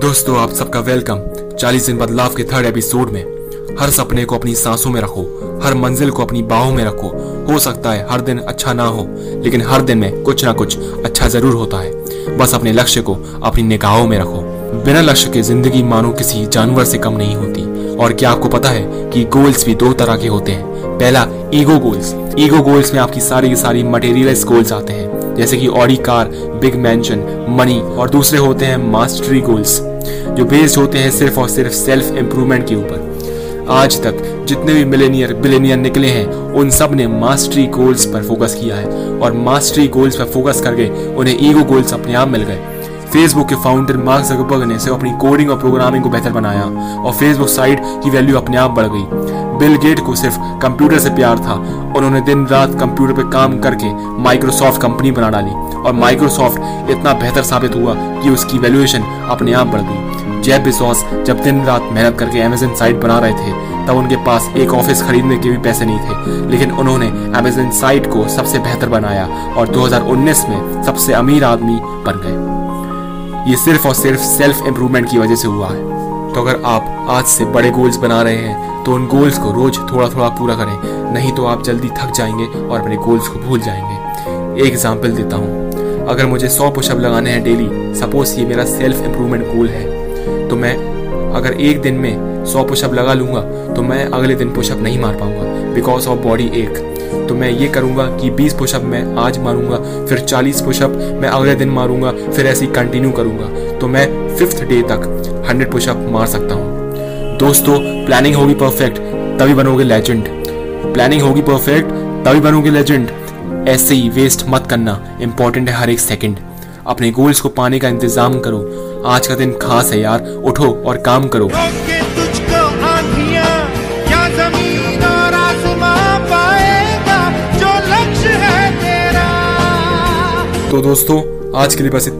दोस्तों, आप सबका वेलकम 40 दिन बदलाव के थर्ड एपिसोड में। हर सपने को अपनी सांसों में रखो। हर मंजिल को अपनी बाहों में रखो। हो सकता है हर दिन अच्छा ना हो, लेकिन हर दिन में कुछ ना कुछ अच्छा ज़रूर होता है। बस अपने लक्ष्य को अपनी निगाहों में रखो। बिना लक्ष्य के ज़िंदगी मानो किसी जानवर से कम नहीं होती। और क्या आपको पता है कि गोल्स भी दो तरह के होते हैं? पहला ईगो गोल्स ईगो गोल्स में आपकी सारी की सारी मटेरियलाइज गोल्स आते हैं। जैसे कि Audi car big mansion money और दूसरे होते हैं मास्टरी गोल्स जो बेस्ड होते हैं सिर्फ़ और सिर्फ़ सेल्फ इम्प्रूवमेंट के ऊपर। आज तक जितने भी मिलेनियर बिलेनियर निकले हैं, उन सबने मास्टरी गोल्स पर फोकस किया है। और मास्टरी गोल्स पर फोकस करके उन्हें ईगो गोल्स अपने आप मिल गए। फेसबुक के फाउंडर मार्क जकरबर्ग ने सिर्फ़ अपनी कोडिंग और प्रोग्रामिंग को बेहतर बनाया। और फेसबुक साइट की वैल्यू अपने आप बढ़ गई। बिल गेट को सिर्फ़ कंप्यूटर से प्यार था उन्होंने दिन रात कंप्यूटर पर काम करके माइक्रोसॉफ्ट कंपनी बना डाली और माइक्रोसॉफ्ट इतना बेहतर साबित हुआ कि उसकी वैल्यूएशन अपने आप बढ़ गई। जैब बिसॉस जब दिन रात मेहनत करके अमेजन साइट बना रहे थे, तब उनके पास एक ऑफ़िस खरीदने के भी पैसे नहीं थे, लेकिन उन्होंने अमेजन साइट को सबसे बेहतर बनाया और 2019 में सबसे अमीर आदमी बन गए। ये सिर्फ़ और सिर्फ़ सेल्फ इम्प्रूवमेंट की वजह से हुआ है। तो अगर आप आज से बड़े गोल्स बना रहे हैं तो उन गोल्स को रोज थोड़ा थोड़ा पूरा करें। नहीं तो आप जल्दी थक जाएँगे और अपने गोल्स को भूल जाएँगे। एक एग्ज़ाम्पल देता हूँ। अगर मुझे सौ पुशअप लगाने हैं डेली सपोज़ ये मेरा सेल्फ इम्प्रूवमेंट गोल है तो मैं अगर एक दिन में सौ पुशअप लगा लूँगा तो मैं अगले दिन पुशअप नहीं मार पाऊँगा। बिकॉज़ ऑफ़ बॉडी एक तो मैं ये करूँगा कि 20 पुशअप मैं आज मारूँगा, फिर 40 पुशअप मैं अगले दिन मारूँगा, फिर ऐसे कंटिन्यू करूँगा। तो मैं फिफ्थ डे तक 100 पुशअप मार सकता हूँ। दोस्तों प्लानिंग होगी परफेक्ट तभी बनोगे लेजेंड प्लानिंग होगी परफेक्ट तभी बनोगे लेजेंड ऐसे ही वेस्ट मत करना इंपॉर्टेंट है हर एक सेकेंड अपने गोल्स को पाने का इंतज़ाम करो। आज का दिन खास है यार, उठो और काम करो। तो दोस्तों आज के लिए बस इतना